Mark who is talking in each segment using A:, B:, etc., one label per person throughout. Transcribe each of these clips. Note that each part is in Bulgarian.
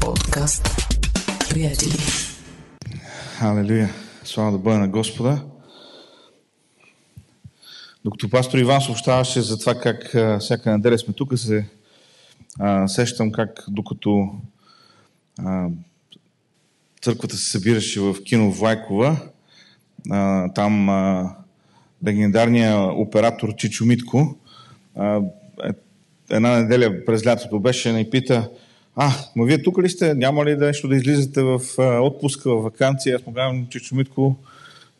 A: Подкаст. Приятели.
B: Халелуя. Слава да бъде на Господа. Докато пастор Иван съобщаваше за това как а, всяка неделя сме тук, се а, сещам как докато а, църквата се събираше в кино Влайкова, а, там а, легендарният оператор Чичо Митко а, е, една неделя през лятото беше и пита а, ма вие тук ли сте? Няма ли да нещо да излизате в отпуска, в вакансия? Аз казвам, че Чумитко,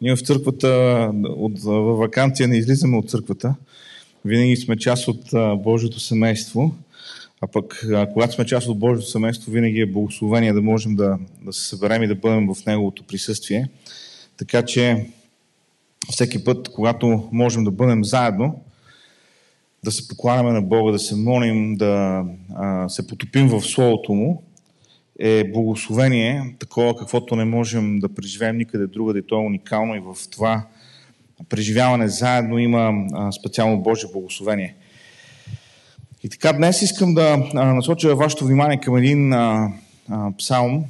B: ние в църквата, от, в вакансия не излизаме от църквата. Винаги сме част от Божието семейство. А пък, когато сме част от Божието семейство, винаги е благословение да можем да, да се съберем и да бъдем в Неговото присъствие. Така че, всеки път, когато можем да бъдем заедно, да се покланяме на Бога, да се молим, да а, се потопим в Словото Му, е благословение, такова каквото не можем да преживеем никъде другаде. То е уникално и в това преживяване заедно има а, специално Божие благословение. И така, днес искам да а, насоча вашето внимание към един а, а, псалм,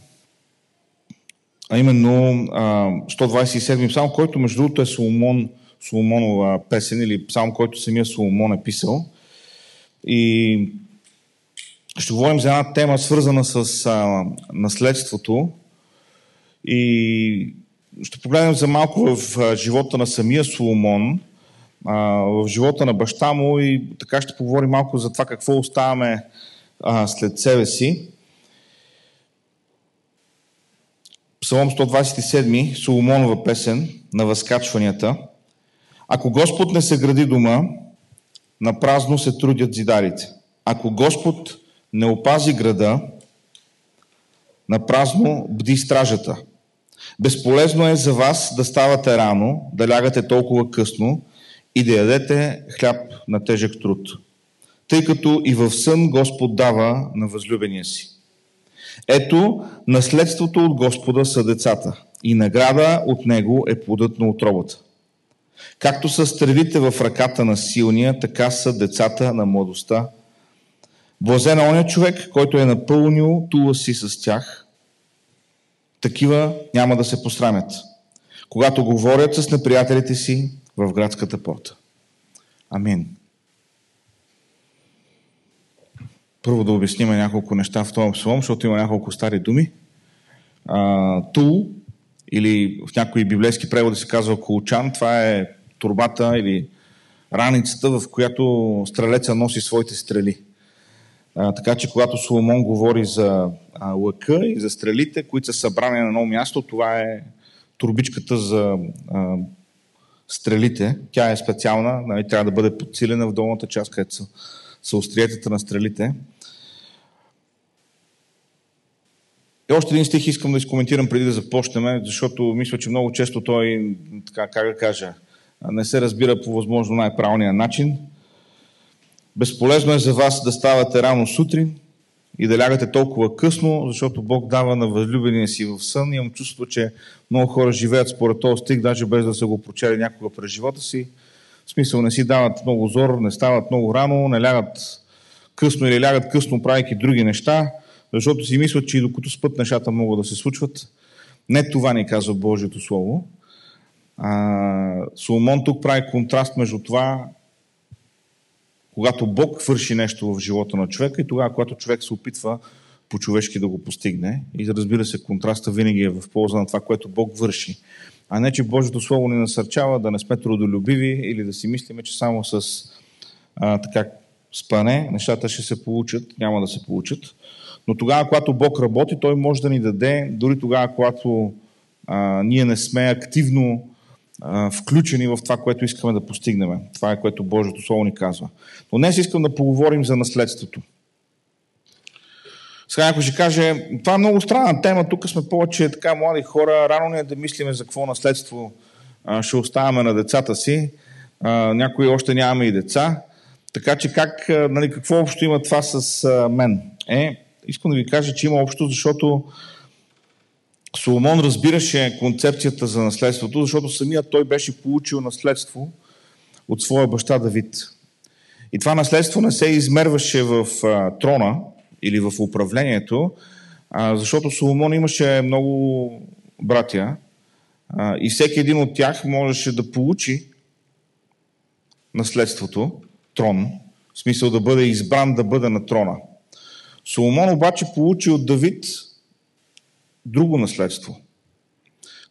B: а именно а, 127 псалм, който между другото е Соломон, Соломонова песен или псалм, който самия Соломон е писал. И ще говорим за една тема, свързана с а, наследството. И ще погледнем за малко в а, живота на самия Соломон, а, в живота на баща му и така ще поговорим малко за това какво оставаме а, след себе си. Псалом 127, Соломонова песен на възкачванията – ако Господ не съгради дома, на празно се трудят зидарите. Ако Господ не опази града, на празно бди стражата. Безполезно е за вас да ставате рано, да лягате толкова късно и да ядете хляб на тежък труд, тъй като и в сън Господ дава на възлюбения си. Ето, наследството от Господа са децата и награда от Него е плодът на отробата. Както са стрелите в ръката на силния, така са децата на младостта. Блазен е оня човек, който е напълнил тула си с тях. Такива няма да се посрамят, когато говорят с неприятелите си в градската порта. Амин. Първо да обясним няколко неща в този псалом, защото има няколко стари думи. тул, или в някои библейски преводи се казва колчан, това е турбата или раницата, в която стрелеца носи своите стрели. А, така че, когато Соломон говори за а, лъка и за стрелите, които са събрани на едно място, това е турбичката за а, стрелите. Тя е специална, нали, трябва да бъде подсилена в долната част, където са, са остриетата на стрелите. И още един стих искам да изкоментирам преди да започнем, защото мисля, че много често той, така, как да кажа, не се разбира по възможно най-правилния начин. Безполезно е за вас да ставате рано сутрин и да лягате толкова късно, защото Бог дава на възлюбения си в сън. Имам чувство, че много хора живеят според този стих, даже без да са го прочели някога през живота си. В смисъл не си дават много зор, не стават много рано, не лягат късно или лягат късно, правейки други неща, защото си мислят, че и докато спът нещата могат да се случват. Не това ни казва Божието Слово. А, Соломон тук прави контраст между това, когато Бог върши нещо в живота на човека и тогава, когато човек се опитва по-човешки да го постигне. И разбира се, контраста винаги е в полза на това, което Бог върши. А не, че Божието Слово ни насърчава да не сме трудолюбиви или да си мислиме, че само с а, така спане нещата ще се получат, няма да се получат. Но тогава, когато Бог работи, Той може да ни даде, дори тогава, когато а, ние не сме активно включени в това, което искаме да постигнем. Това е което Божието Слово ни казва. Но днес искам да поговорим за наследството. Сега някой ще каже, това е много странна тема, тук сме повече така млади хора, рано не е да мислиме за какво наследство ще оставяме на децата си. Някои още нямаме и деца. Така че как, нали, какво общо има това с мен? Е, искам да ви кажа, че има общо, защото Соломон разбираше концепцията за наследството, защото самият той беше получил наследство от своя баща Давид. И това наследство не се измерваше в трона или в управлението, защото Соломон имаше много братя и всеки един от тях можеше да получи наследството, трон, в смисъл да бъде избран да бъде на трона. Соломон обаче получи от Давид друго наследство.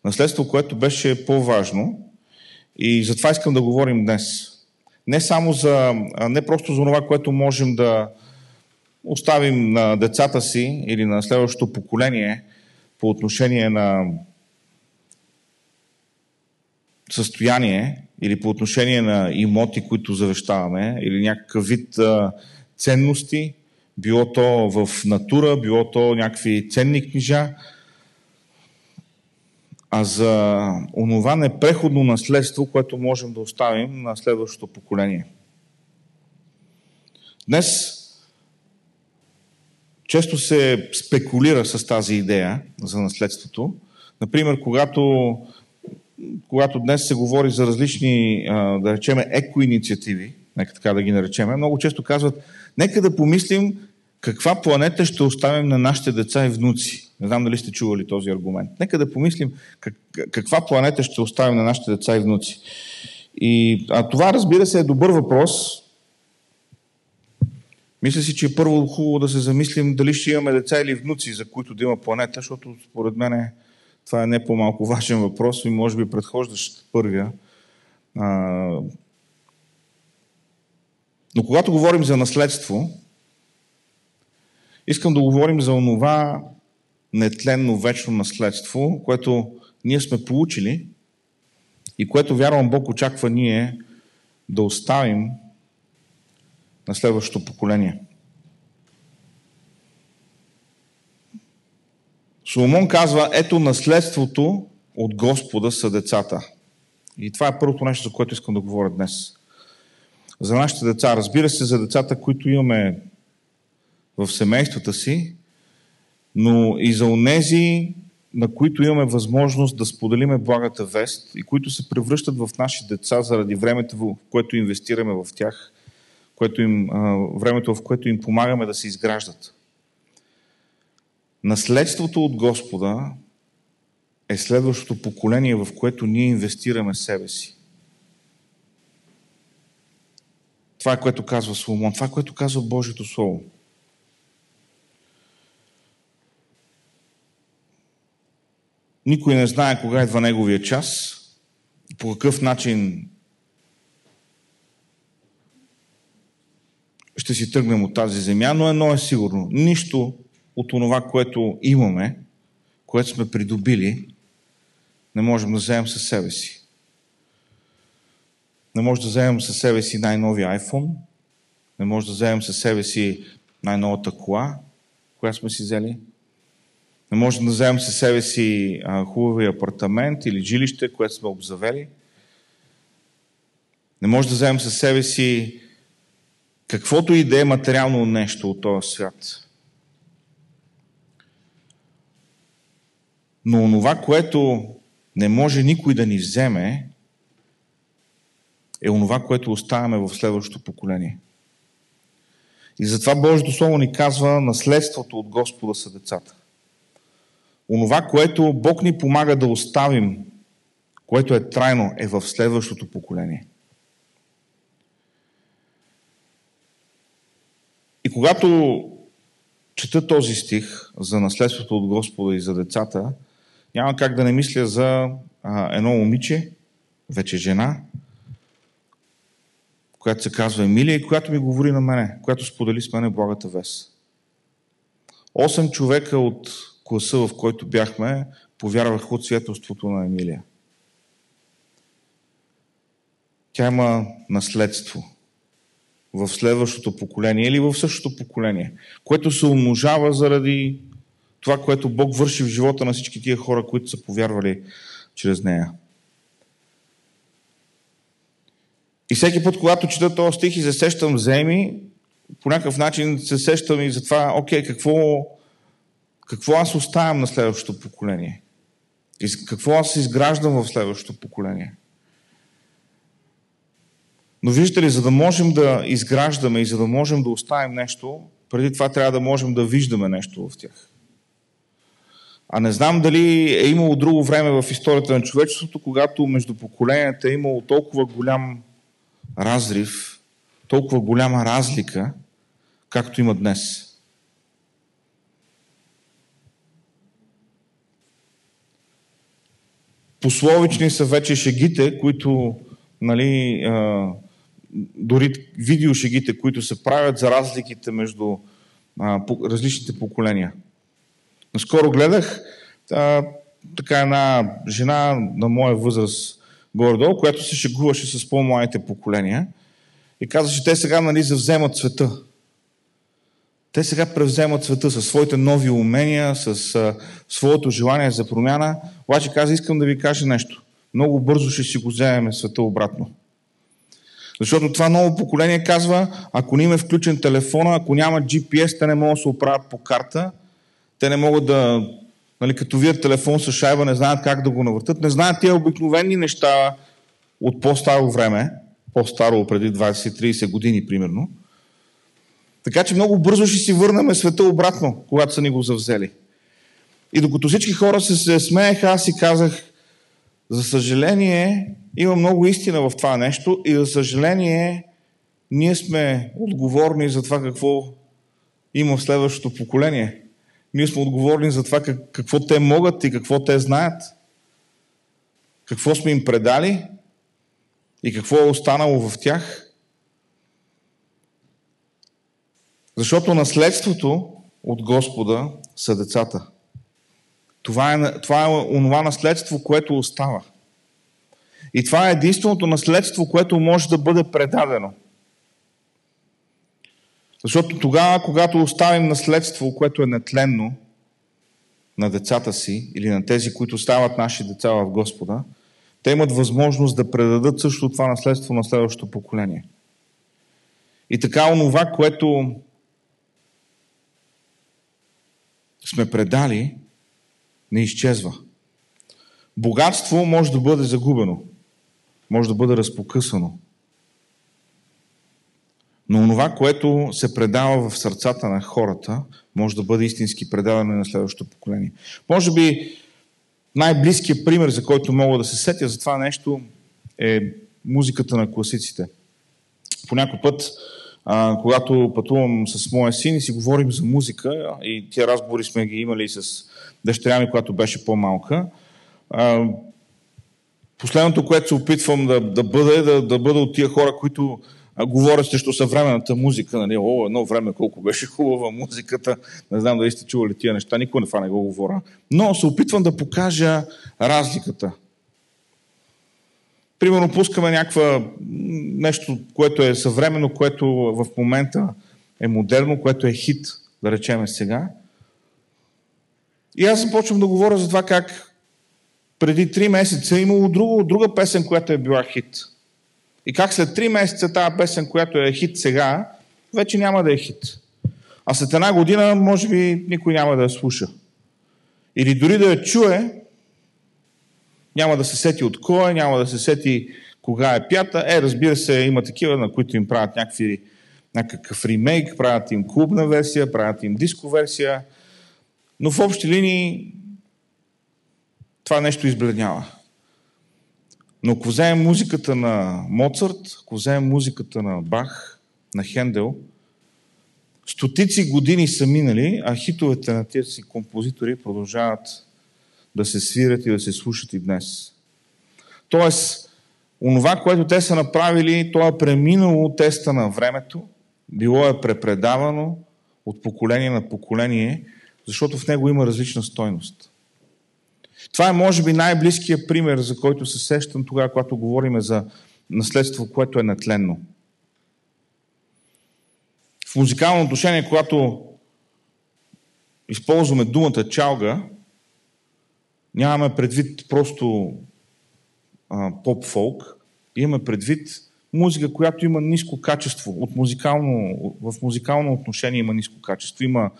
B: Наследство, което беше по-важно и затова искам да говорим днес. Не само за, не просто за това, което можем да оставим на децата си или на следващото поколение по отношение на състояние или по отношение на имоти, които завещаваме, или някакъв вид ценности, било то в натура, било то някакви ценни книжа, а за онова непреходно наследство, което можем да оставим на следващото поколение. Днес често се спекулира с тази идея за наследството. Например, когато, когато днес се говори за различни, да речеме, еко-инициативи, нека така да ги наречеме, много често казват, нека да помислим каква планета ще оставим на нашите деца и внуци. Не знам дали сте чували този аргумент. Нека да помислим как, каква планета ще оставим на нашите деца и внуци. И, а това, разбира се, е добър въпрос. Мисля си, че е първо хубаво да се замислим дали ще имаме деца или внуци, за които да има планета, защото според мен е, това е не по-малко важен въпрос и може би предхождащ първия. Но когато говорим за наследство, искам да говорим за онова нетленно вечно наследство, което ние сме получили и което, вярвам, Бог очаква ние да оставим на следващото поколение. Соломон казва, ето наследството от Господа са децата. И това е първото нещо, за което искам да говоря днес. За нашите деца. Разбира се, за децата, които имаме в семействата си, но и за онези, на които имаме възможност да споделиме благата вест и които се превръщат в наши деца заради времето, в което инвестираме в тях, което им, времето, в което им помагаме да се изграждат. Наследството от Господа е следващото поколение, в което ние инвестираме себе си. Това е което казва Соломон, това е което казва Божието Слово. Никой не знае кога идва неговия час, по какъв начин ще си тръгнем от тази земя, но едно е сигурно. Нищо от това, което имаме, което сме придобили, не можем да вземем със себе си. Не може да вземем със себе си най-новия iPhone, не може да вземем със себе си най-новата кола, която сме си взели. Не може да вземем със себе си хубавия апартамент или жилище, което сме обзавели. Не може да вземем със себе си каквото и да е материално нещо от този свят. Но онова, което не може никой да ни вземе, е онова, което оставяме в следващото поколение. И затова Божието Слово ни казва, наследството от Господа са децата. Онова, което Бог ни помага да оставим, което е трайно, е в следващото поколение. И когато чета този стих за наследството от Господа и за децата, няма как да не мисля за а, едно момиче, вече жена, която се казва Емилия и която ми говори на мене, която сподели с мене благата вест. Осем човека от класа, в който бяхме, повярваха от свидетелството на Емилия. Тя има наследство в следващото поколение или в същото поколение, което се умножава заради това, което Бог върши в живота на всички тия хора, които са повярвали чрез нея. И всеки път, когато чета този стих и се сещам за Еми, по някакъв начин се сещам и за това, окей, какво, какво аз оставям на следващото поколение? И какво аз изграждам в следващото поколение? Но виждате ли, за да можем да изграждаме и за да можем да оставим нещо, преди това трябва да можем да виждаме нещо в тях. А не знам дали е имало друго време в историята на човечеството, когато между поколенията е имало толкова голям разрив, толкова голяма разлика, както има днес. Пословични са вече шегите, които, нали, дори видеошегите, които се правят за разликите между различните поколения. Наскоро гледах така една жена на моя възраст горе-долу, която се шегуваше с по-младите поколения и каза, че те сега нали, завземат света. Те сега превземат света със своите нови умения, с а, своето желание за промяна. Обаче каза, искам да ви кажа нещо. Много бързо ще си го вземем света обратно. Защото това ново поколение казва, ако не има включен телефона, ако няма GPS, те не могат да се оправят по карта, те не могат да, нали, като вият телефон с шайба, не знаят как да го навъртат, не знаят тия обикновени неща от по-старо време, по-старо преди 20-30 години, примерно. Така че много бързо ще си върнем света обратно, когато са ни го завзели. И докато всички хора се смееха, аз си казах, за съжаление, има много истина в това нещо и за съжаление, ние сме отговорни за това какво има в следващото поколение. Ние сме отговорни за това какво те могат и какво те знаят. Какво сме им предали и какво е останало в тях. Защото наследството от Господа са децата. Това е, това е онова наследство, което остава. И това е единственото наследство, което може да бъде предадено. Защото тогава, когато оставим наследство, което е нетленно на децата си или на тези, които стават наши деца в Господа, те имат възможност да предадат също това наследство на следващото поколение. И така онова, което сме предали, не изчезва. Богатство може да бъде загубено, може да бъде разпокъсано. Но онова, което се предава в сърцата на хората, може да бъде истински предаване на следващото поколение. Може би най-близкият пример, за който мога да се сетя за това нещо, е музиката на класиците. По някой път, а, когато пътувам с моя син и си говорим за музика, и тия разговори сме ги имали с дъщеря ми, която беше по-малка, а, последното, което се опитвам да, да бъда, е да, да бъда от тия хора, които говорят срещу съвременната музика. Нали? О, едно време колко беше хубава музиката. Не знам дали сте чували тия неща, никой не това не го говоря. Но се опитвам да покажа разликата. Примерно пускаме някаква нещо, което е съвременно, което в момента е модерно, което е хит, да речеме сега. И аз започвам да говоря за това как преди три месеца е имало друга, друга песен, която е била хит. И как след три месеца тази песен, която е хит сега, вече няма да е хит. А след една година, може би, никой няма да я слуша. Или дори да я чуе, няма да се сети от кой, няма да се сети кога е пята. Е, разбира се, има такива, на които им правят някакви, някакъв ремейк, правят им клубна версия, правят им диско версия. Но в общи линии това нещо избледнява. Но ако вземем музиката на Моцарт, ако вземем музиката на Бах, на Хендел, стотици години са минали, а хитовете на тези композитори продължават да се свирят и да се слушат и днес. Тоест, онова, което те са направили, то е преминало теста на времето, било е препредавано от поколение на поколение, защото в него има различна стойност. Това е, може би, най-близкият пример, за който се сещам тогава, когато говорим за наследство, което е нетленно. В музикално отношение, когато използваме думата чалга, нямаме предвид просто поп-фолк, имаме предвид музика, която има ниско качество. От музикално, в музикално отношение има ниско качество. Има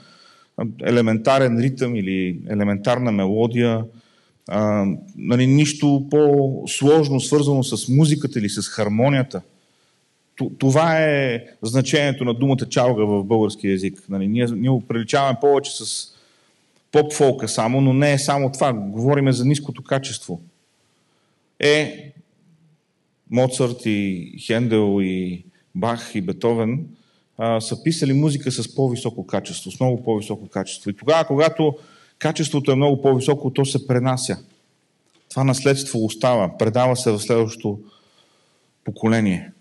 B: елементарен ритъм или елементарна мелодия, а, нали, нищо по-сложно свързано с музиката или с хармонията. Това е значението на думата чалга в български язик. Нали, ние, ние го приличаваме повече с поп-фолка само, но не е само това. Говориме за ниското качество. Е, Моцарт и Хендел и Бах и Бетовен а, са писали музика с по-високо качество, с много по-високо качество. И тогава, когато качеството е много по-високо, то се пренася. Това наследство остава, предава се в следващото поколение.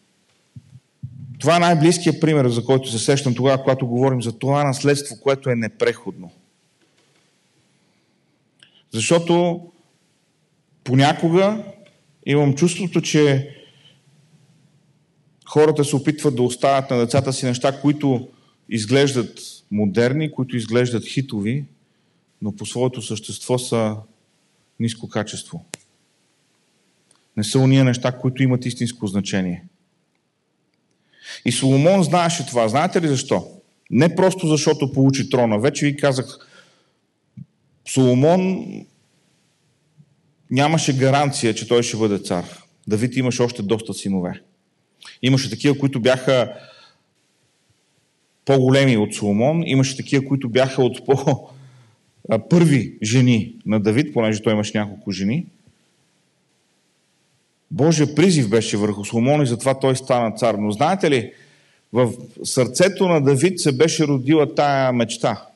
B: Това е най-близкият пример, за който се сещам тогава, когато говорим за това наследство, което е непреходно. Защото понякога имам чувството, че хората се опитват да оставят на децата си неща, които изглеждат модерни, които изглеждат хитови, но по своето същество са ниско качество. Не са уния неща, които имат истинско значение. И Соломон знаеше това. Знаете ли защо? Не просто защото получи трона. Вече ви казах, Соломон нямаше гаранция, че той ще бъде цар. Давид имаше още доста синове. Имаше такива, които бяха по-големи от Соломон, имаше такива, които бяха от по-първи жени на Давид, понеже той имаше няколко жени. Божия призив беше върху Соломон и затова той стана цар. Но знаете ли, в сърцето на Давид се беше родила тая мечта.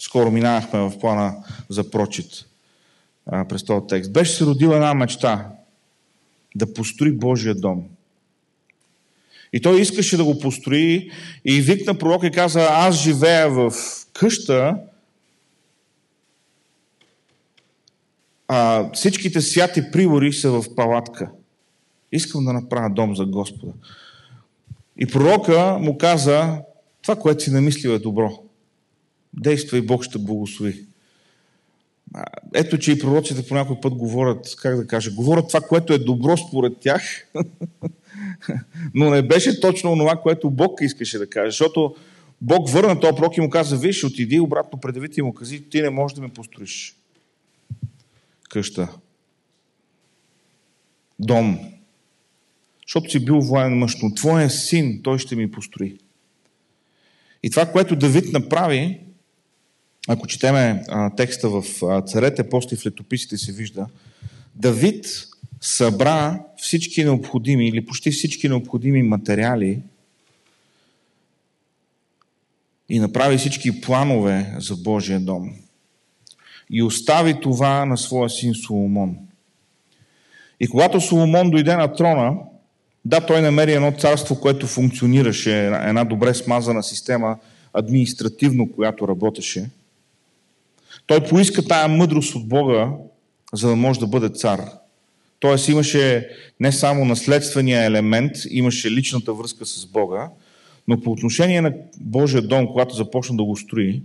B: Скоро минавахме в плана за прочит през този текст. Беше се родила една мечта да построи Божия дом. И той искаше да го построи и викна пророк и каза, аз живея в къща, а всичките святи привори са в палатка. Искам да направя дом за Господа. И пророка му каза, това, което си намислил е добро. Действай, Бог ще благослови. Ето, че и пророците по някой път говорят, как да кажа, говорят това, което е добро според тях, но не беше точно това, което Бог искаше да каже, защото Бог върна този пророк и му каза, виж, отиди обратно пред Давид и му кази, ти не можеш да ме построиш къща, дом, защото си бил воен мъж, но твоя син, той ще ми построи. И това, което Давид направи, ако четеме а, текста в а, царете, после в летописите се вижда, Давид събра всички необходими или почти всички необходими материали и направи всички планове за Божия дом. И остави това на своя син Соломон. И когато Соломон дойде на трона, да, той намери едно царство, което функционираше, една добре смазана система, административно, която работеше. Той поиска тая мъдрост от Бога, за да може да бъде цар. Тоест имаше не само наследствения елемент, имаше личната връзка с Бога, но по отношение на Божия дом, когато започна да го строи,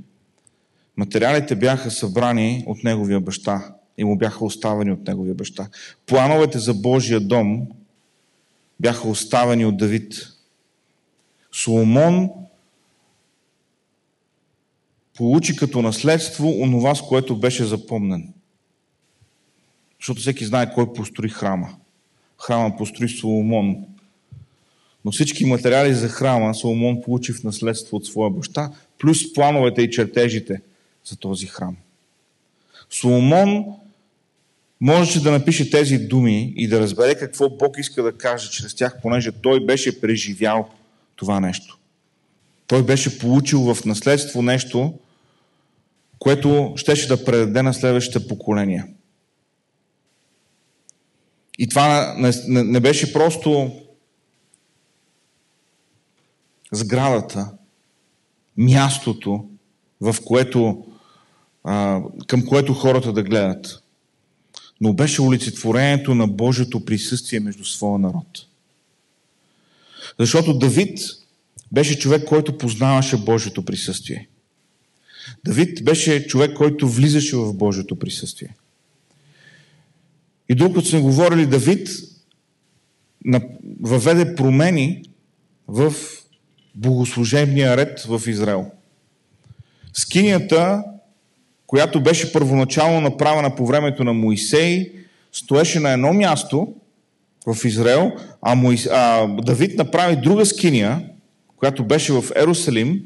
B: материалите бяха събрани от неговия баща и му бяха оставени от неговия баща. Плановете за Божия дом бяха оставени от Давид. Соломон получи като наследство онова, с което беше запомнен. Защото всеки знае кой построи храма. Храма построи Соломон. Но всички материали за храма Соломон получи в наследство от своя баща, плюс плановете и чертежите за този храм. Соломон можеше да напише тези думи и да разбере какво Бог иска да каже чрез тях, понеже той беше преживял това нещо. Той беше получил в наследство нещо, което щеше да предаде на следващите поколения. И това не, не, беше просто сградата, мястото, в което, а, към което хората да гледат но беше олицетворението на Божието присъствие между своя народ. Защото Давид беше човек, който познаваше Божието присъствие. Давид беше човек, който влизаше в Божието присъствие. И път сме говорили, Давид въведе промени в богослужебния ред в Израел. Скинията която беше първоначално направена по времето на Моисей, стоеше на едно място в Израел, а, а Давид направи друга скиния, която беше в Ерусалим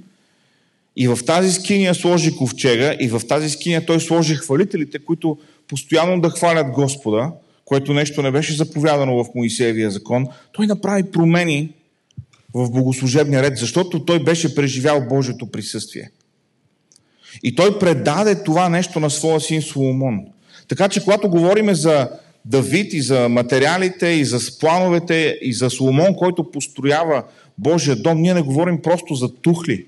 B: И в тази скиния сложи ковчега, и в тази скиния той сложи хвалителите, които постоянно да хвалят Господа, което нещо не беше заповядано в Моисеевия закон. Той направи промени в богослужебния ред, защото той беше преживял Божието присъствие. И той предаде това нещо на своя син Соломон. Така че, когато говорим за Давид и за материалите, и за плановете, и за Соломон, който построява Божия дом, ние не говорим просто за тухли.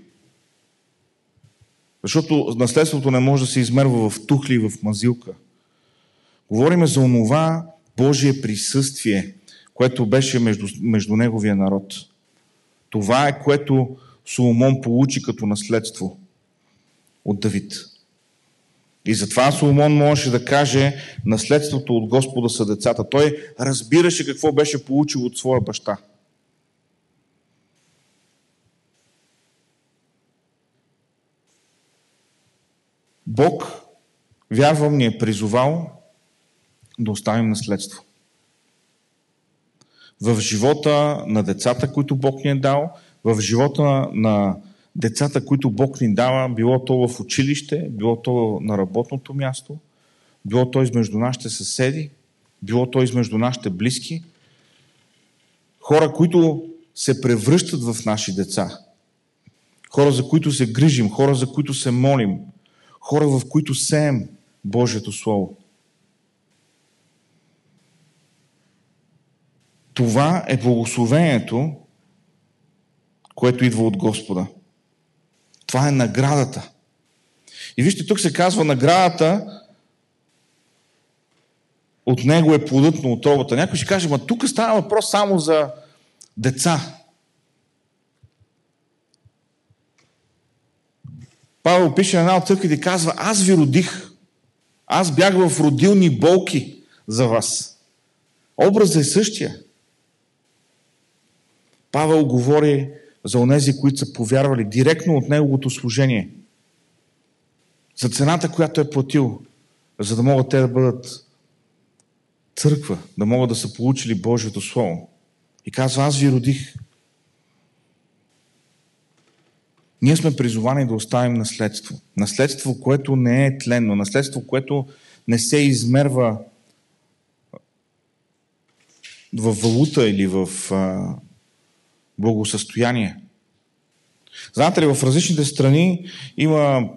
B: Защото наследството не може да се измерва в тухли и в мазилка. Говорим за онова Божие присъствие, което беше между, между неговия народ. Това е което Соломон получи като наследство от Давид. И затова Соломон можеше да каже, наследството от Господа са децата. Той разбираше какво беше получил от своя баща. Бог, вярвам, ни е призовал да оставим наследство. В живота на децата, които Бог ни е дал, в живота на децата, които Бог ни дава, било то в училище, било то на работното място, било то измежду нашите съседи, било то измежду нашите близки. Хора, които се превръщат в наши деца. Хора, за които се грижим, хора, за които се молим, хора, в които сеем Божието Слово. Това е благословението, което идва от Господа. Това е наградата. И вижте, тук се казва наградата от него е плодът на отробата. Някой ще каже, ма тук става въпрос само за деца. Павел пише на една от църквите и казва, аз ви родих. Аз бях в родилни болки за вас. Образът е същия. Павел говори за онези, които са повярвали директно от неговото служение. За цената, която е платил, за да могат те да бъдат църква, да могат да са получили Божието Слово. И казва, аз ви родих. Ние сме призовани да оставим наследство. Наследство, което не е тленно. Наследство, което не се измерва в валута или в благосъстояние. Знаете ли, в различните страни има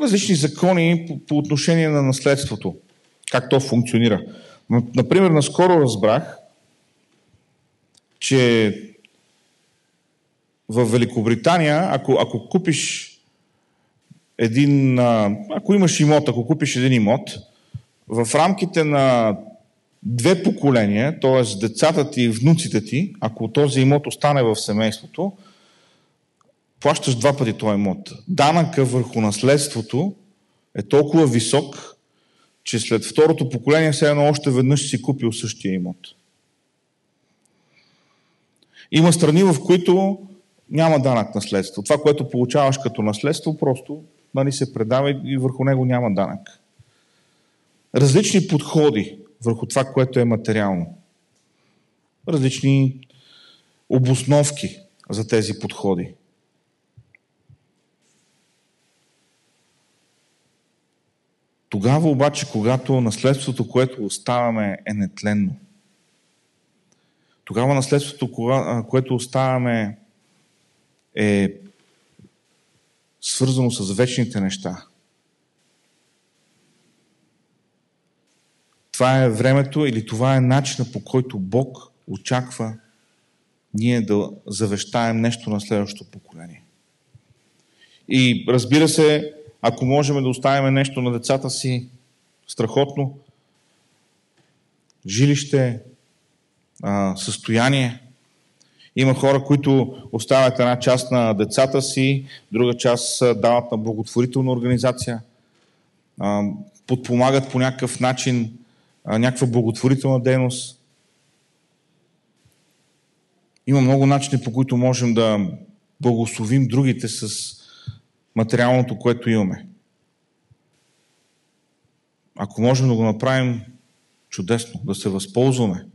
B: различни закони по, отношение на наследството. Как то функционира. Например, наскоро разбрах, че в Великобритания, ако, ако купиш един, ако имаш имот, ако купиш един имот, в рамките на две поколения, т.е. децата ти и внуците ти, ако този имот остане в семейството, плащаш два пъти този имот. Данъка върху наследството е толкова висок, че след второто поколение все едно още веднъж си купил същия имот. Има страни, в които няма данък наследство. Това, което получаваш като наследство, просто нали, се предава и върху него няма данък. Различни подходи върху това, което е материално. Различни обосновки за тези подходи. Тогава обаче, когато наследството, което оставаме, е нетленно, тогава наследството, което оставаме, е свързано с вечните неща. Това е времето или това е начина по който Бог очаква ние да завещаем нещо на следващото поколение. И разбира се, ако можем да оставим нещо на децата си, страхотно, жилище, състояние. Има хора, които оставят една част на децата си, друга част дават на благотворителна организация, подпомагат по някакъв начин някаква благотворителна дейност. Има много начини, по които можем да благословим другите с материалното, което имаме. Ако можем да го направим, чудесно, да се възползваме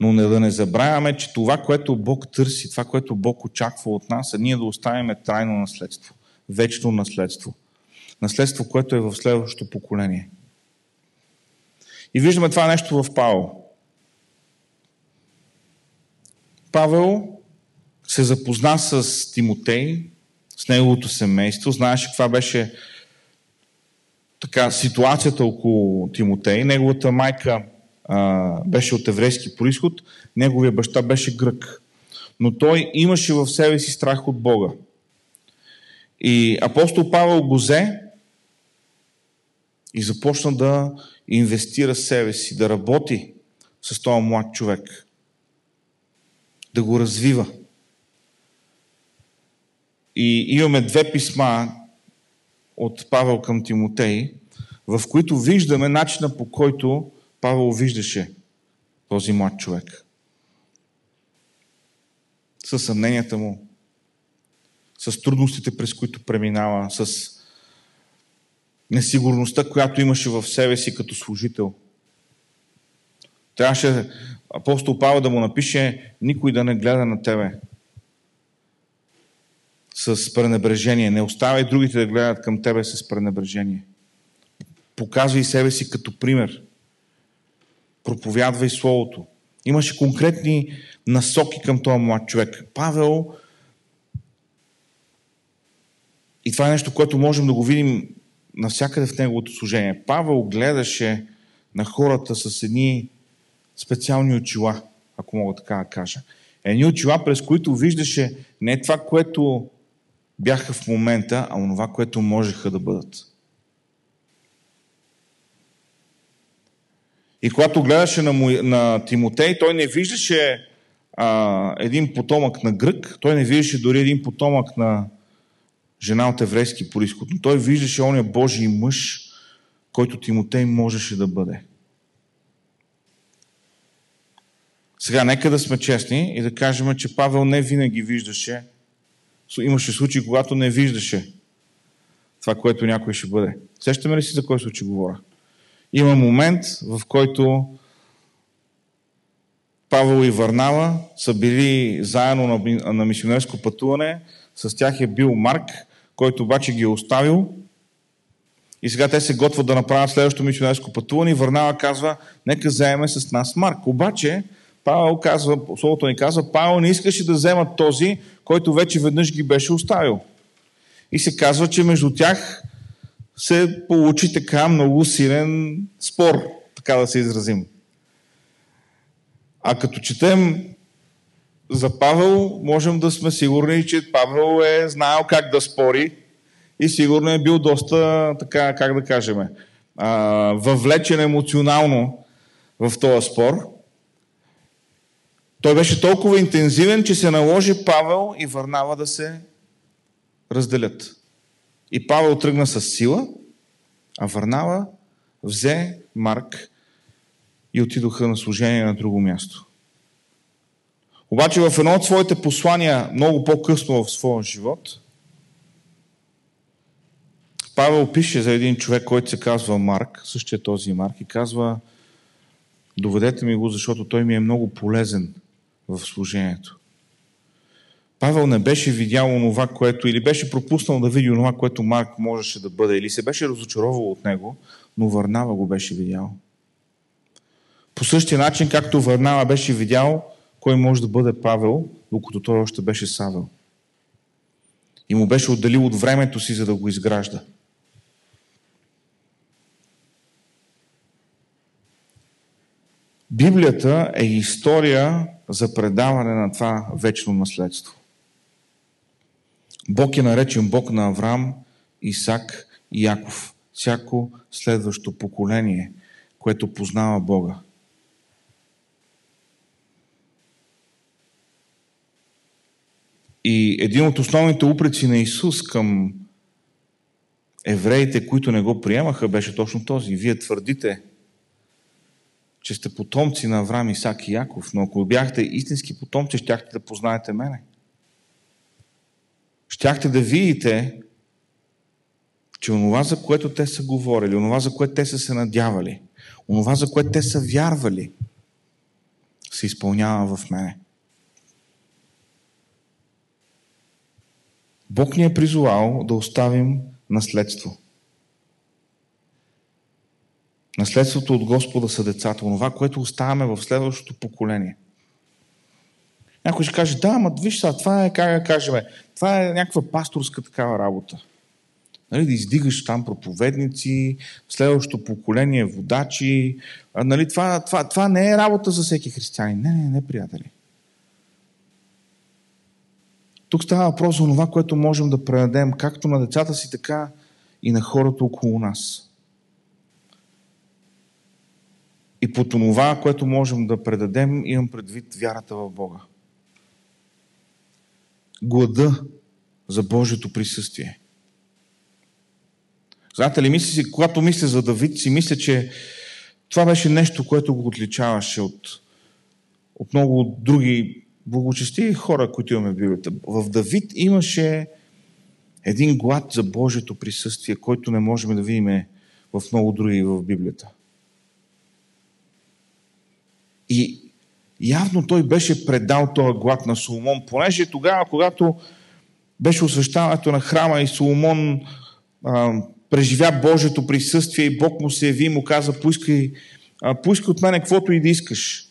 B: Но не да не забравяме, че това, което Бог търси, това, което Бог очаква от нас, е ние да оставим трайно наследство, вечно наследство. Наследство, което е в следващото поколение. И виждаме това нещо в Павел. Павел се запозна с Тимотей, с неговото семейство, знаеше каква беше така, ситуацията около Тимотей. Неговата майка а, беше от еврейски происход, неговия баща беше грък. Но той имаше в себе си страх от Бога. И апостол Павел го взе и започна да инвестира себе си, да работи с този млад човек, да го развива. И имаме две писма от Павел към Тимотей, в които виждаме начина по който Павел виждаше този млад човек. С съмненията му, с трудностите, през които преминава, с несигурността, която имаше в себе си като служител. Трябваше апостол Павел да му напише никой да не гледа на тебе с пренебрежение. Не оставяй другите да гледат към тебе с пренебрежение. Показвай себе си като пример. Проповядвай Словото. Имаше конкретни насоки към този млад човек. Павел, и това е нещо, което можем да го видим навсякъде в неговото служение. Павел гледаше на хората с едни специални очила, ако мога така да кажа. Едни очила, през които виждаше не това, което бяха в момента, а онова, което можеха да бъдат. И когато гледаше на, му, на Тимотей, той не виждаше а, един потомък на грък, той не виждаше дори един потомък на жена от еврейски происход, но той виждаше оня Божий мъж, който Тимотей можеше да бъде. Сега, нека да сме честни и да кажем, че Павел не винаги виждаше, имаше случаи, когато не виждаше това, което някой ще бъде. Сещаме ли си за кой случай говоря? Има момент, в който Павел и Варнава са били заедно на, на мисионерско пътуване. С тях е бил Марк, който обаче ги е оставил. И сега те се готвят да направят следващото мисионерско пътуване и Варнава казва, нека заеме с нас Марк. Обаче Павел казва, словото ни казва, Павел не искаше да взема този, който вече веднъж ги беше оставил. И се казва, че между тях се получи така много силен спор, така да се изразим. А като четем за Павел, можем да сме сигурни, че Павел е знаел как да спори и сигурно е бил доста, така, как да кажем, въвлечен емоционално в този спор. Той беше толкова интензивен, че се наложи Павел и Върнава да се разделят. И Павел тръгна с сила, а Върнава взе Марк и отидоха на служение на друго място. Обаче в едно от своите послания, много по-късно в своя живот, Павел пише за един човек, който се казва Марк, същия този Марк, и казва, доведете ми го, защото той ми е много полезен в служението. Павел не беше видял онова, което, или беше пропуснал да види онова, което Марк можеше да бъде, или се беше разочаровал от него, но Върнава го беше видял. По същия начин, както Върнава беше видял кой може да бъде Павел, докато той още беше Савел. И му беше отделил от времето си, за да го изгражда. Библията е история за предаване на това вечно наследство. Бог е наречен Бог на Авраам, Исак и Яков. Всяко следващо поколение, което познава Бога. И един от основните упреци на Исус към евреите, които не го приемаха, беше точно този. Вие твърдите, че сте потомци на Авраам, Исак и Яков, но ако бяхте истински потомци, щяхте да познаете мене. Щяхте да видите, че онова, за което те са говорили, онова, за което те са се надявали, онова, за което те са вярвали, се изпълнява в мене. Бог ни е призовал да оставим наследство. Наследството от Господа са децата, това, което оставяме в следващото поколение. Някой ще каже, да, ма виж сега, това е, как да кажем, това е някаква пасторска такава работа. Нали, да издигаш там проповедници, следващото поколение водачи. Нали, това, това, това не е работа за всеки християнин. Не, не, не, приятели. Тук става въпрос за това, което можем да предадем както на децата си, така и на хората около нас. И по това, което можем да предадем, имам предвид вярата в Бога. Глада за Божието присъствие. Знаете ли, мисля си, когато мисля за Давид, си мисля, че това беше нещо, което го отличаваше от, от много други благочестиви хора, които имаме в Библията. В Давид имаше един глад за Божието присъствие, който не можем да видим в много други в Библията. И явно той беше предал този глад на Соломон, понеже тогава, когато беше освещаването на храма и Соломон а, преживя Божието присъствие и Бог му се яви и му каза, поискай, а, поискай от мене каквото и да искаш.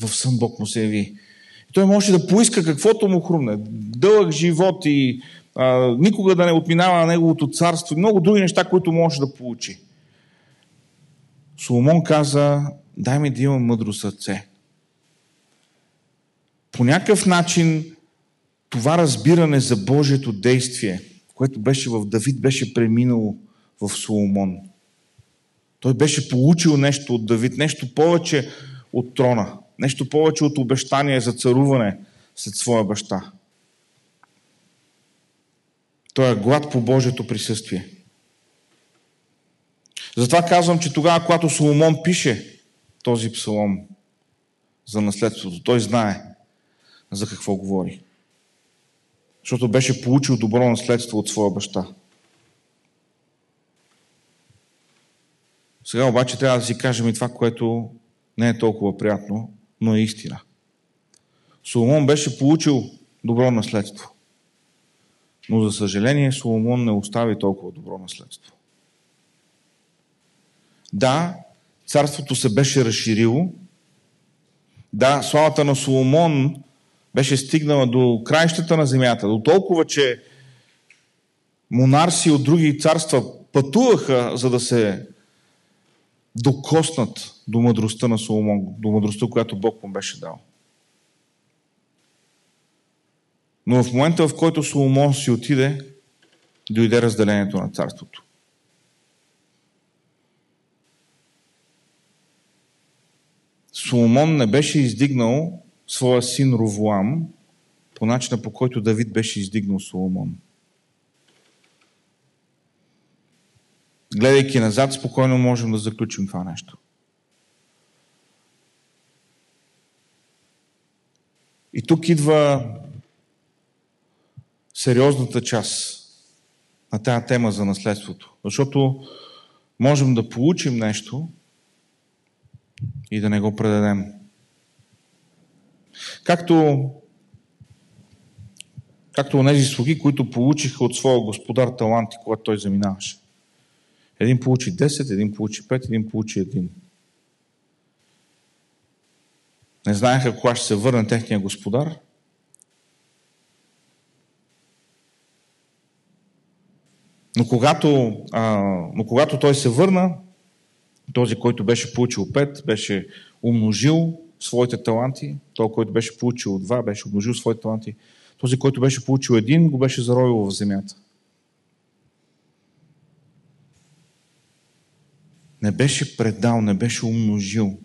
B: В сън Бог му се яви. Той може да поиска каквото му хрумне. Дълъг живот и а, никога да не отминава на неговото царство и много други неща, които може да получи. Соломон каза, дай ми да имам мъдро сърце. По някакъв начин това разбиране за Божието действие, което беше в Давид, беше преминало в Соломон. Той беше получил нещо от Давид, нещо повече от трона, нещо повече от обещание за царуване след своя баща. Той е глад по Божието присъствие. Затова казвам, че тогава, когато Соломон пише този псалом за наследството, той знае за какво говори. Защото беше получил добро наследство от своя баща. Сега обаче трябва да си кажем и това, което не е толкова приятно, но е истина. Соломон беше получил добро наследство. Но за съжаление Соломон не остави толкова добро наследство. Да, царството се беше разширило. Да, славата на Соломон беше стигнала до краищата на земята, до толкова, че монарси от други царства пътуваха, за да се докоснат до мъдростта на Соломон, до мъдростта, която Бог му беше дал. Но в момента, в който Соломон си отиде, дойде разделението на царството. Соломон не беше издигнал своя син Ровоам по начина по който Давид беше издигнал Соломон. Гледайки назад, спокойно можем да заключим това нещо. И тук идва сериозната част на тази тема за наследството. Защото можем да получим нещо и да не го предадем. Както, както онези слуги, които получиха от своя господар таланти, когато той заминаваше. Един получи 10, един получи 5, един получи един. Не знаеха кога ще се върне техния господар. Но когато, а, но когато той се върна, този, който беше получил 5, беше умножил своите таланти. Той, който беше получил два, беше умножил своите таланти. Този, който беше получил един, го беше заровил в земята. Не беше предал, не беше умножил.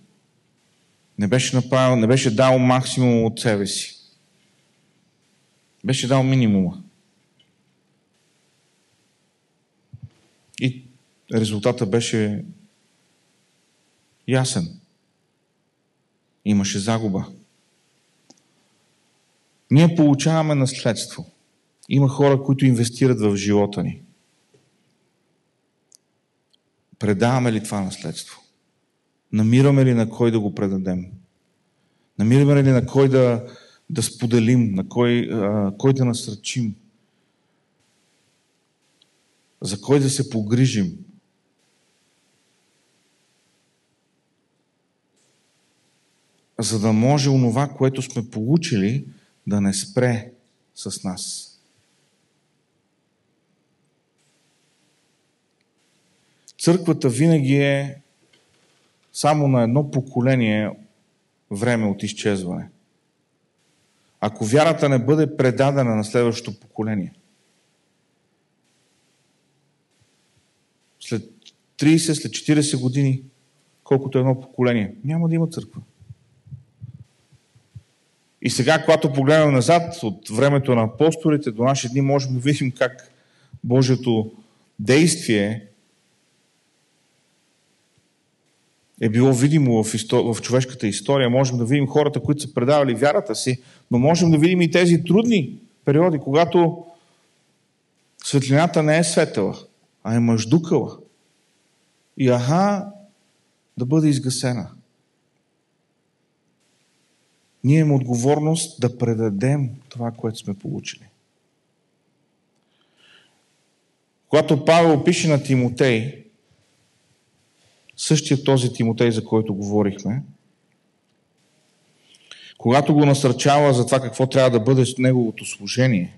B: Не беше направил, не беше дал максимум от себе си. Беше дал минимума. И резултата беше ясен. Имаше загуба. Ние получаваме наследство. Има хора, които инвестират в живота ни. Предаваме ли това наследство? Намираме ли на кой да го предадем? Намираме ли на кой да, да споделим, на кой, а, кой да насръчим, за кой да се погрижим. За да може онова, което сме получили, да не спре с нас. Църквата винаги е само на едно поколение време от изчезване. Ако вярата не бъде предадена на следващото поколение, след 30, след 40 години, колкото е едно поколение, няма да има църква. И сега, когато погледнем назад от времето на апостолите до наши дни, можем да видим как Божието действие е било видимо в, истор... в човешката история. Можем да видим хората, които са предавали вярата си, но можем да видим и тези трудни периоди, когато светлината не е светела, а е мъждукала. И аха, да бъде изгасена. Ние имаме отговорност да предадем това, което сме получили. Когато Павел пише на Тимотей, същия този Тимотей, за който говорихме, когато го насърчава за това какво трябва да бъде с неговото служение,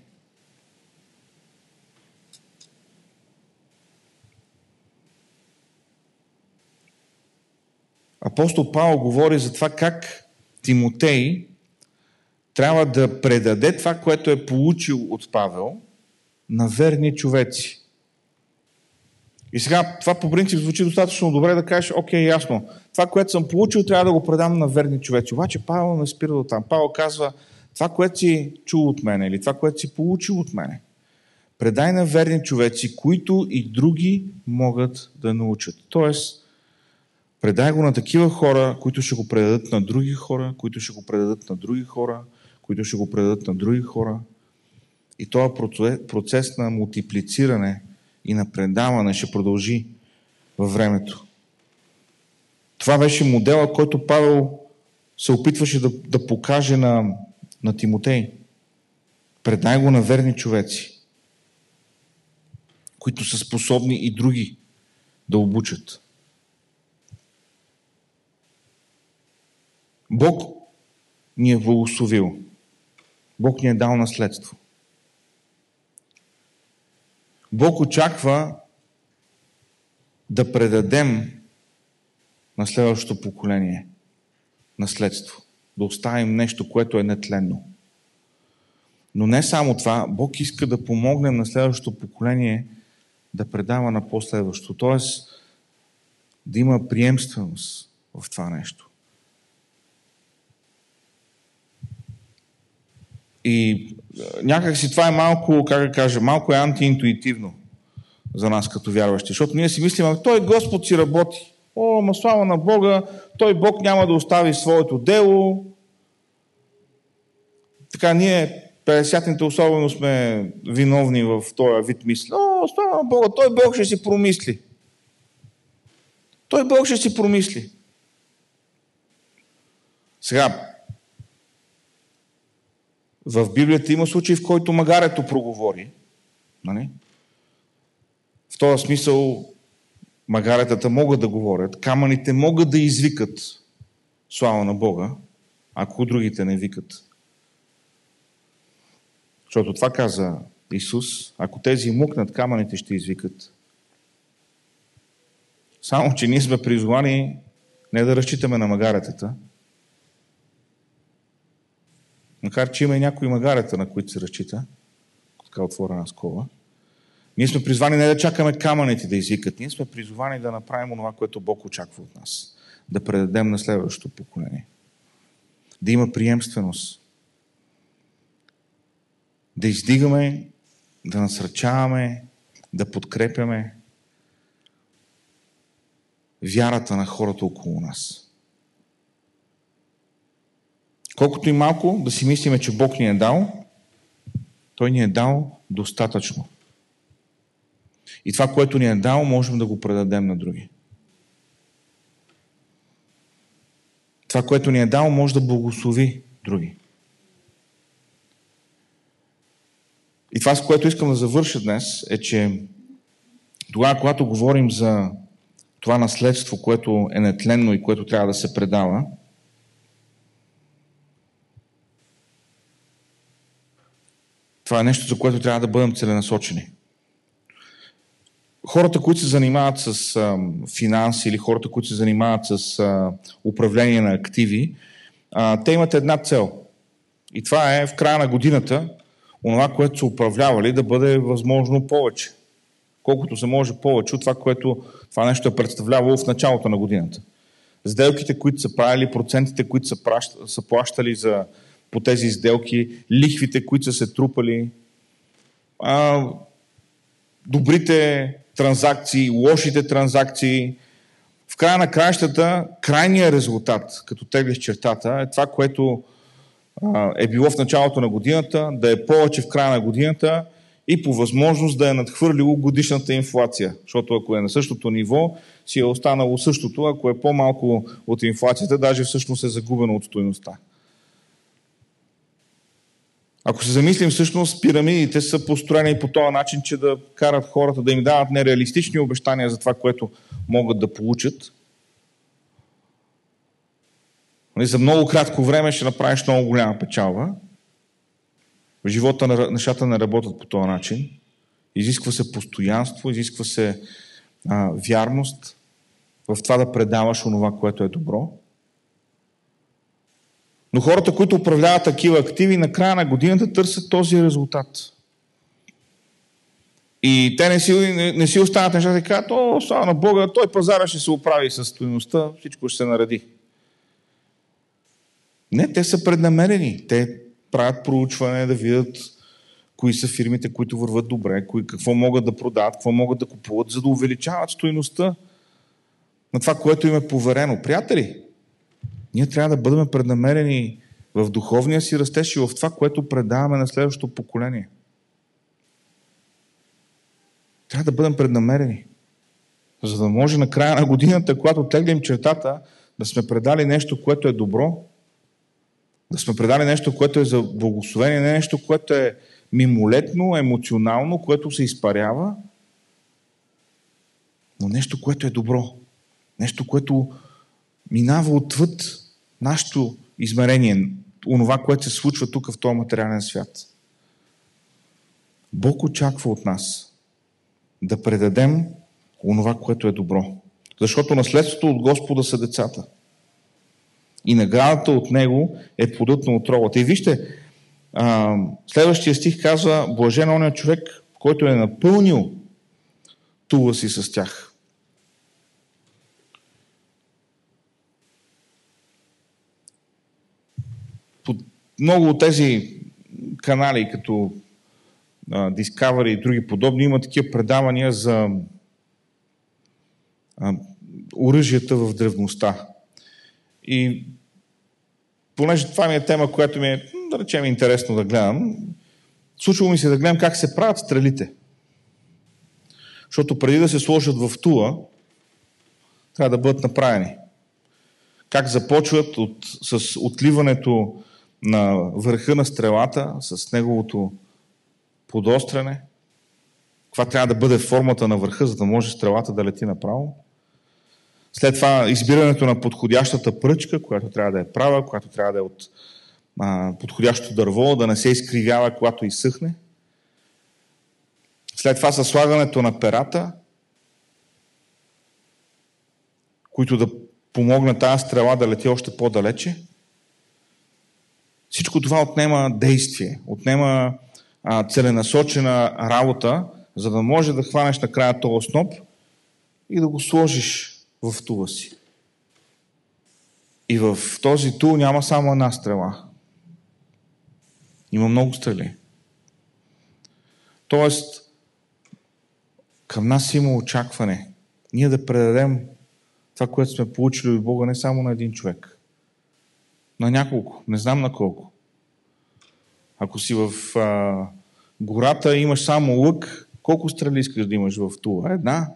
B: апостол Павел говори за това как Тимотей трябва да предаде това, което е получил от Павел на верни човеци. И сега това по принцип звучи достатъчно добре да кажеш, окей, ясно, това, което съм получил, трябва да го предам на верни човеци. Обаче Павел не спира до там. Павел казва, това, което си чул от мене или това, което си получил от мене, предай на верни човеци, които и други могат да научат. Тоест, предай го на такива хора, които ще го предадат на други хора, които ще го предадат на други хора, които ще го предадат на други хора. И този процес на мултиплициране – и на предаване ще продължи във времето. Това беше модела, който Павел се опитваше да, да покаже на, на Тимотей. Предай го на верни човеци, които са способни и други да обучат. Бог ни е благословил. Бог ни е дал наследство. Бог очаква да предадем на следващото поколение наследство. Да оставим нещо, което е нетленно. Но не само това, Бог иска да помогнем на следващото поколение да предава на последващото. Тоест, да има приемственост в това нещо. И някак си това е малко, как да кажа, малко е антиинтуитивно за нас като вярващи. Защото ние си мислим, той Господ си работи. О, ма слава на Бога, той Бог няма да остави своето дело. Така ние, 50-те особено сме виновни в този вид мисли. О, слава на Бога, той Бог ще си промисли. Той Бог ще си промисли. Сега, в Библията има случай, в който магарето проговори. Нали? В този смисъл магаретата могат да говорят, камъните могат да извикат слава на Бога, ако другите не викат. Защото това каза Исус, ако тези мукнат, камъните ще извикат. Само, че ние сме призвани не да разчитаме на магаретата, макар че има и някои магарета, на които се разчита, така отворена скола, ние сме призвани не да чакаме камъните да извикат, ние сме призвани да направим това, което Бог очаква от нас. Да предадем на следващото поколение. Да има приемственост. Да издигаме, да насръчаваме, да подкрепяме вярата на хората около нас. Колкото и малко да си мислиме, че Бог ни е дал, Той ни е дал достатъчно. И това, което ни е дал, можем да го предадем на други. Това, което ни е дал, може да благослови други. И това, с което искам да завърша днес, е, че тогава, когато говорим за това наследство, което е нетленно и което трябва да се предава, това е нещо, за което трябва да бъдем целенасочени. Хората, които се занимават с а, финанси или хората, които се занимават с а, управление на активи, а, те имат една цел. И това е в края на годината онова, което са управлявали, да бъде възможно повече. Колкото се може повече от това, което това нещо е представлявало в началото на годината. Сделките, които са правили, процентите, които са, пращ, са плащали за, по тези сделки, лихвите, които са се трупали, а, добрите транзакции, лошите транзакции. В края на краищата, крайният резултат, като теглиш чертата, е това, което е било в началото на годината, да е повече в края на годината и по възможност да е надхвърлило годишната инфлация. Защото ако е на същото ниво, си е останало същото, ако е по-малко от инфлацията, даже всъщност е загубено от стоеността. Ако се замислим, всъщност пирамидите са построени по този начин, че да карат хората да им дават нереалистични обещания за това, което могат да получат. Нали, за много кратко време ще направиш много голяма печалба. В живота нещата не работят по този начин. Изисква се постоянство, изисква се а, вярност в това да предаваш онова, което е добро. Но хората, които управляват такива активи, на края на годината търсят този резултат. И те не си, не, не си остават нещата и казват, о, слава на Бога, той пазара ще се оправи с стоеността, всичко ще се нареди. Не, те са преднамерени. Те правят проучване да видят кои са фирмите, които върват добре, кои, какво могат да продават, какво могат да купуват, за да увеличават стоеността на това, което им е поверено. Приятели, ние трябва да бъдем преднамерени в духовния си растеж и в това, което предаваме на следващото поколение. Трябва да бъдем преднамерени. За да може на края на годината, когато теглим чертата, да сме предали нещо, което е добро, да сме предали нещо, което е за благословение, не нещо, което е мимолетно, емоционално, което се изпарява, но нещо, което е добро. Нещо, което минава отвъд нашето измерение, онова, което се случва тук в този материален свят. Бог очаква от нас да предадем онова, което е добро. Защото наследството от Господа са децата. И наградата от Него е плодът на отровата. И вижте, следващия стих казва, блажен оня човек, който е напълнил тула си с тях. Много от тези канали, като Discovery и други подобни, има такива предавания за оръжията в древността. И понеже това ми е тема, която ми е, да речем, интересно да гледам, случва ми се да гледам как се правят стрелите. Защото преди да се сложат в тула, трябва да бъдат направени. Как започват от, с отливането на върха на стрелата, с неговото подостряне. Каква трябва да бъде формата на върха, за да може стрелата да лети направо. След това избирането на подходящата пръчка, която трябва да е права, която трябва да е от а, подходящото дърво, да не се изкривява, когато изсъхне. След това със слагането на перата, които да помогнат тази стрела да лети още по-далече. Всичко това отнема действие, отнема а, целенасочена работа, за да може да хванеш накрая този сноп и да го сложиш в тула си. И в този тул няма само една стрела. Има много стрели. Тоест, към нас има очакване. Ние да предадем това, което сме получили от Бога, не само на един човек, на няколко, не знам на колко. Ако си в а, гората имаш само лък, колко стрели искаш да имаш в тула? Една?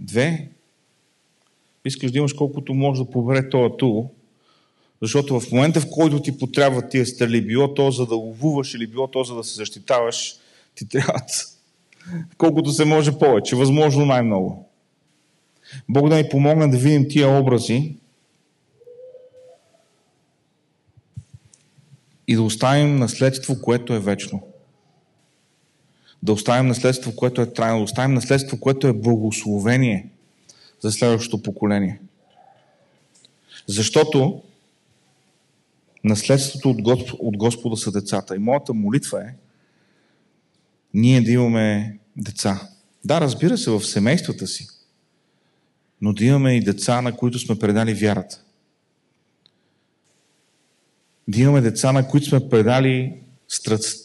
B: Две? Искаш да имаш колкото може да побере този тул, Защото в момента, в който ти потрябват тия стрели, било то за да ловуваш или било то за да се защитаваш, ти трябват колкото се може повече, възможно най-много. Бог да ни помогне да видим тия образи и да оставим наследство, което е вечно. Да оставим наследство, което е трайно. Да оставим наследство, което е благословение за следващото поколение. Защото наследството от, Госп... от Господа са децата. И моята молитва е ние да имаме деца. Да, разбира се, в семействата си. Но да имаме и деца, на които сме предали вярата. Да имаме деца, на които сме предали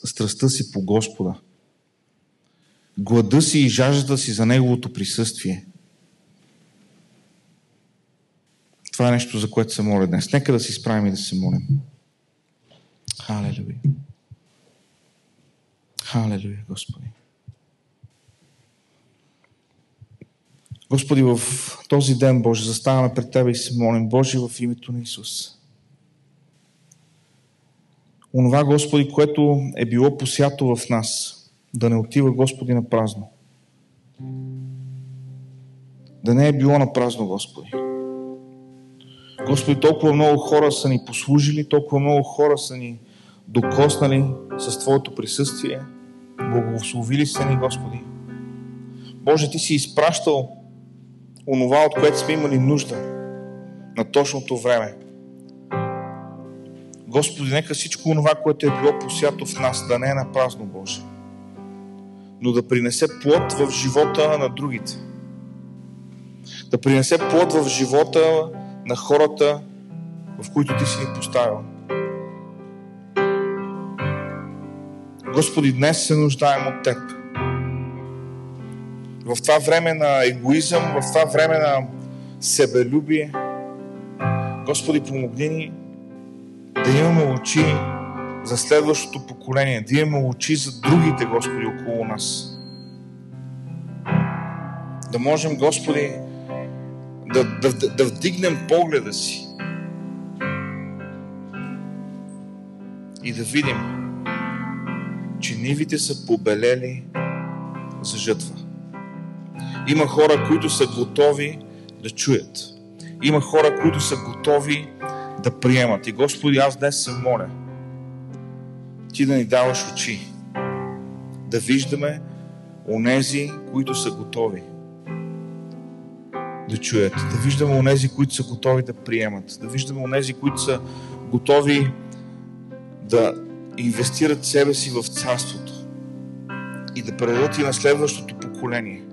B: страстта си по Господа. Глада си и жаждата си за Неговото присъствие. Това е нещо, за което се моля днес. Нека да си справим и да се молим. Халелуя. Халелуя, Господи. Господи, в този ден, Боже, заставаме пред Тебе и се молим, Боже, в името на Исус. Онова, Господи, което е било посято в нас, да не отива, Господи, на празно. Да не е било на празно, Господи. Господи, толкова много хора са ни послужили, толкова много хора са ни докоснали с Твоето присъствие. Благословили се ни, Господи. Боже, Ти си изпращал онова, от което сме имали нужда на точното време. Господи, нека всичко онова, което е било посято в нас, да не е на празно, Боже, но да принесе плод в живота на другите. Да принесе плод в живота на хората, в които Ти си ни поставил. Господи, днес се нуждаем от Теб. В това време на егоизъм, в това време на себелюбие, Господи, помогни ни да имаме очи за следващото поколение, да имаме очи за другите, Господи, около нас. Да можем, Господи, да, да, да, да вдигнем погледа си и да видим, че нивите са побелели за жътва. Има хора, които са готови да чуят. Има хора, които са готови да приемат. И Господи, аз днес се моля Ти да ни даваш очи, да виждаме онези, които са готови да чуят, да виждаме онези, които са готови да приемат, да виждаме онези, които са готови да инвестират себе си в царството и да предадат и на следващото поколение.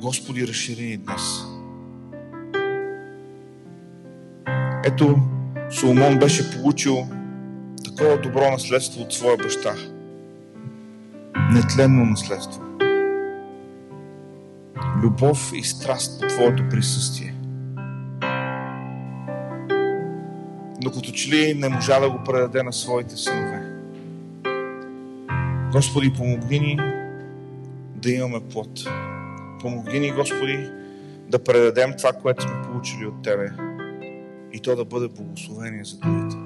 B: Господи, разшири ни днес. Ето, Соломон беше получил такова добро наследство от своя баща. Нетленно наследство. Любов и страст по Твоето присъствие. Но като че ли не можа да го предаде на своите синове. Господи, помогни ни да имаме плод. Помогни ни, Господи, да предадем това, което сме получили от Тебе и то да бъде благословение за другите.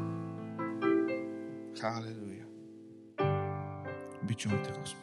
B: Халелуя. Обичаме Те, Господи.